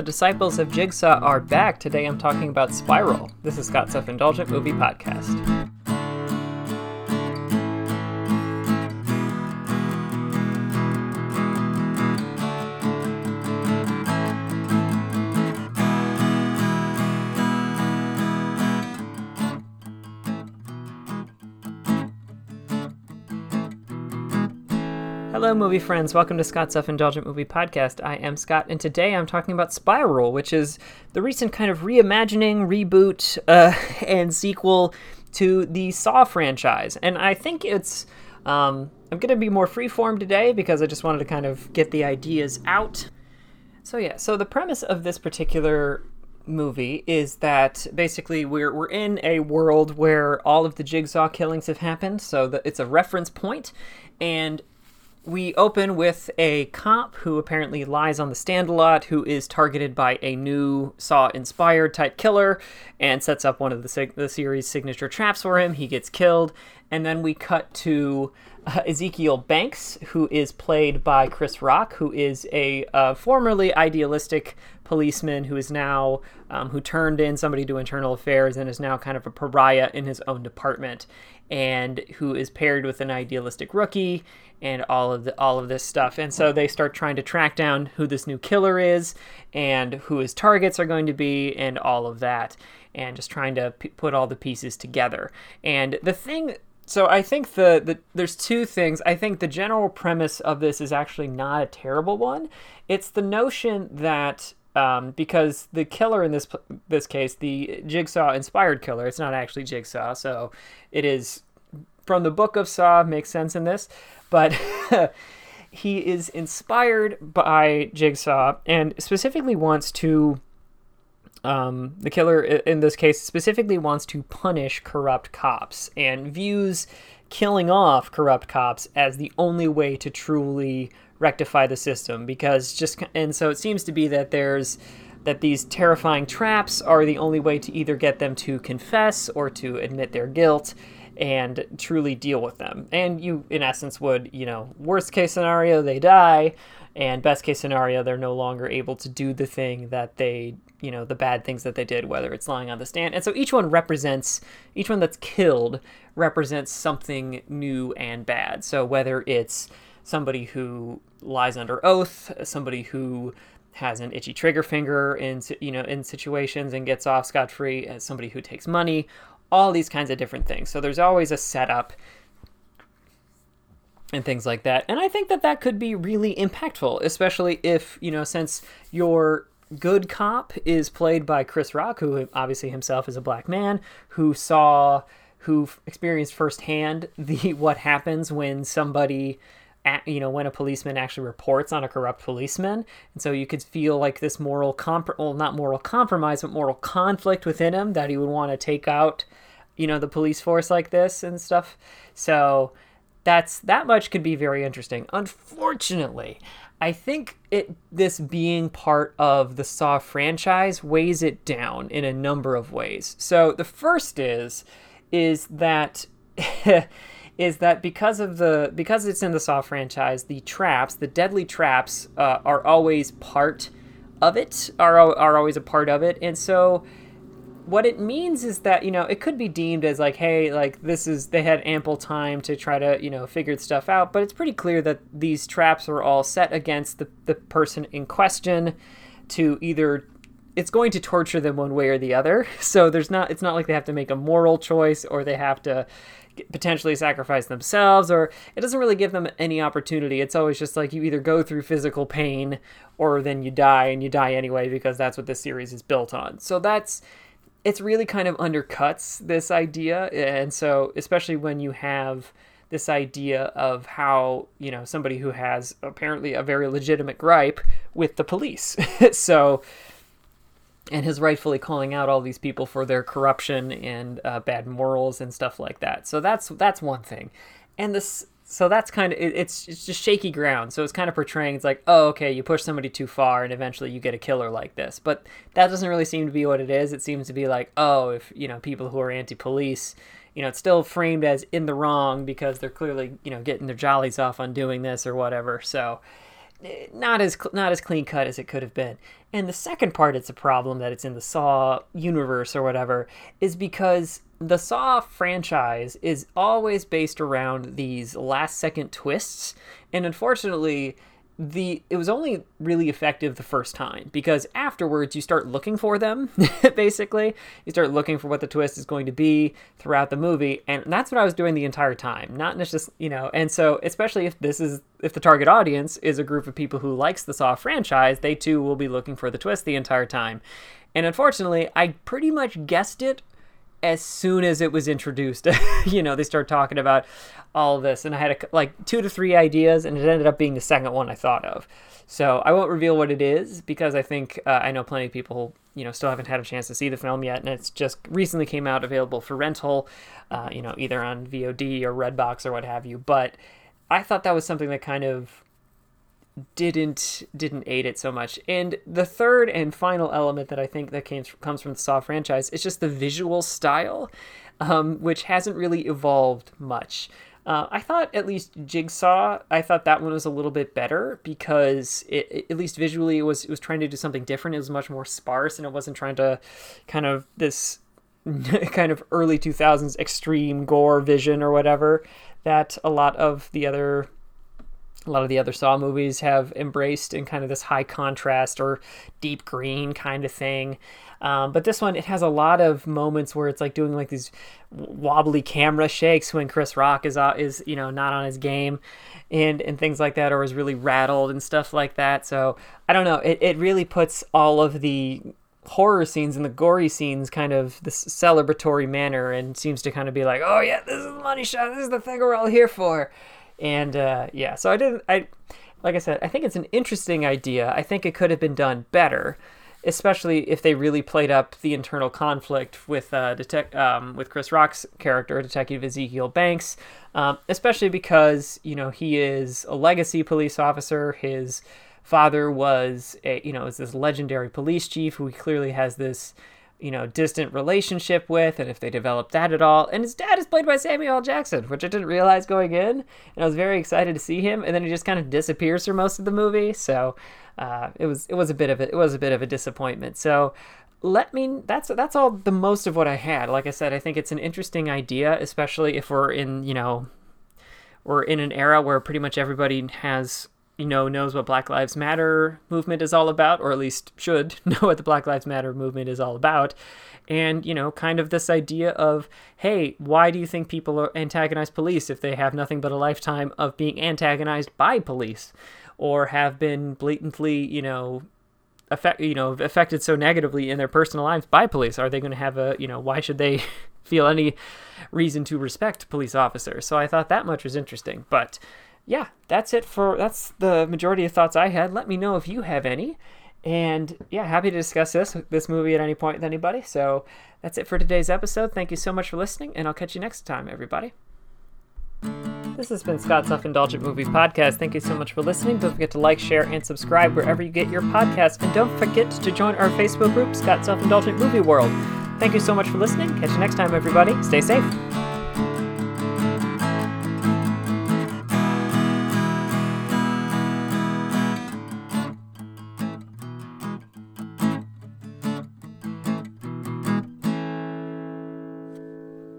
the Disciples of Jigsaw are back. Today I'm talking about Spiral. This is Scott's Self Indulgent Movie Podcast. Hello, movie friends. Welcome to Scott's Self Indulgent Movie Podcast. I am Scott, and today I'm talking about Spiral, which is the recent kind of reimagining, reboot, uh, and sequel to the Saw franchise. And I think it's. Um, I'm going to be more freeform today because I just wanted to kind of get the ideas out. So, yeah, so the premise of this particular movie is that basically we're, we're in a world where all of the jigsaw killings have happened so that it's a reference point and we open with a cop who apparently lies on the stand a lot, who is targeted by a new Saw inspired type killer and sets up one of the, sig- the series' signature traps for him. He gets killed. And then we cut to uh, Ezekiel Banks, who is played by Chris Rock, who is a uh, formerly idealistic policeman who is now, um, who turned in somebody to internal affairs and is now kind of a pariah in his own department and who is paired with an idealistic rookie and all of the, all of this stuff. And so they start trying to track down who this new killer is and who his targets are going to be and all of that and just trying to p- put all the pieces together. And the thing so I think the, the there's two things. I think the general premise of this is actually not a terrible one. It's the notion that um, because the killer in this this case, the Jigsaw inspired killer, it's not actually Jigsaw, so it is from the book of Saw makes sense in this, but he is inspired by Jigsaw and specifically wants to. Um, the killer in this case specifically wants to punish corrupt cops and views killing off corrupt cops as the only way to truly rectify the system because just and so it seems to be that there's that these terrifying traps are the only way to either get them to confess or to admit their guilt and truly deal with them. And you, in essence, would, you know, worst case scenario, they die, and best case scenario, they're no longer able to do the thing that they, you know, the bad things that they did, whether it's lying on the stand. And so each one represents, each one that's killed represents something new and bad. So whether it's somebody who lies under oath, somebody who has an itchy trigger finger in you know in situations and gets off scot free, as uh, somebody who takes money, all these kinds of different things. So there's always a setup and things like that. And I think that that could be really impactful, especially if, you know, since your good cop is played by Chris Rock, who obviously himself is a black man, who saw, who experienced firsthand the what happens when somebody you know when a policeman actually reports on a corrupt policeman. And so you could feel like this moral comp well not moral compromise but moral conflict within him that he would want to take out you know the police force like this and stuff. So that's that much could be very interesting. Unfortunately i think it this being part of the saw franchise weighs it down in a number of ways. So the first is is that is that because of the because it's in the Saw franchise, the traps, the deadly traps, uh, are always part of it, are are always a part of it, and so what it means is that you know it could be deemed as like hey like this is they had ample time to try to you know figure stuff out but it's pretty clear that these traps are all set against the, the person in question to either it's going to torture them one way or the other. So there's not it's not like they have to make a moral choice or they have to potentially sacrifice themselves or it doesn't really give them any opportunity. It's always just like you either go through physical pain or then you die and you die anyway because that's what this series is built on. So that's it's really kind of undercuts this idea and so especially when you have this idea of how you know somebody who has apparently a very legitimate gripe with the police so and is rightfully calling out all these people for their corruption and uh, bad morals and stuff like that. So that's that's one thing, and this so that's kind of it, it's it's just shaky ground. So it's kind of portraying it's like oh okay you push somebody too far and eventually you get a killer like this, but that doesn't really seem to be what it is. It seems to be like oh if you know people who are anti-police. You know, it's still framed as in the wrong because they're clearly, you know, getting their jollies off on doing this or whatever. So, eh, not as not as clean cut as it could have been. And the second part, it's a problem that it's in the Saw universe or whatever, is because the Saw franchise is always based around these last second twists, and unfortunately, the it was only really effective the first time because afterwards you start looking for them basically. You start looking for what the twist is going to be throughout the movie and that's what i was doing the entire time not just you know and so especially if this is if the target audience is a group of people who likes the saw franchise they too will be looking for the twist the entire time. And unfortunately i pretty much guessed it as soon as it was introduced. you know, they start talking about all this, and I had a, like two to three ideas, and it ended up being the second one I thought of. So I won't reveal what it is because I think uh, I know plenty of people, you know, still haven't had a chance to see the film yet, and it's just recently came out available for rental, uh, you know, either on VOD or Redbox or what have you. But I thought that was something that kind of didn't didn't aid it so much. And the third and final element that I think that came, comes from the Saw franchise is just the visual style, um, which hasn't really evolved much. Uh, I thought at least Jigsaw, I thought that one was a little bit better because it, it, at least visually it was it was trying to do something different. It was much more sparse and it wasn't trying to kind of this kind of early 2000s extreme gore vision or whatever that a lot of the other a lot of the other Saw movies have embraced in kind of this high contrast or deep green kind of thing. Um, but this one, it has a lot of moments where it's like doing like these wobbly camera shakes when Chris Rock is uh, is you know not on his game, and and things like that, or is really rattled and stuff like that. So I don't know. It it really puts all of the horror scenes and the gory scenes kind of this celebratory manner and seems to kind of be like, oh yeah, this is the money shot. This is the thing we're all here for and uh, yeah, so I didn't. I like I said, I think it's an interesting idea. I think it could have been done better, especially if they really played up the internal conflict with uh, detect um, with Chris Rock's character, Detective Ezekiel Banks, um, especially because you know he is a legacy police officer. His father was a you know is this legendary police chief who clearly has this you know, distant relationship with, and if they develop that at all. And his dad is played by Samuel. Jackson, which I didn't realize going in, and I was very excited to see him. And then he just kind of disappears for most of the movie, so uh, it was it was a bit of a, it was a bit of a disappointment. So let me that's that's all the most of what I had. Like I said, I think it's an interesting idea, especially if we're in you know we're in an era where pretty much everybody has you know knows what Black Lives Matter movement is all about, or at least should know what the Black Lives Matter movement is all about. And, you know, kind of this idea of, hey, why do you think people are antagonize police if they have nothing but a lifetime of being antagonized by police or have been blatantly, you know, affect, you know, affected so negatively in their personal lives by police? Are they going to have a, you know, why should they feel any reason to respect police officers? So I thought that much was interesting. But yeah, that's it for that's the majority of thoughts I had. Let me know if you have any. And yeah, happy to discuss this this movie at any point with anybody. So that's it for today's episode. Thank you so much for listening, and I'll catch you next time, everybody. This has been Scott's Self Indulgent Movie Podcast. Thank you so much for listening. Don't forget to like, share, and subscribe wherever you get your podcasts. And don't forget to join our Facebook group, Scott's Self Indulgent Movie World. Thank you so much for listening. Catch you next time, everybody. Stay safe.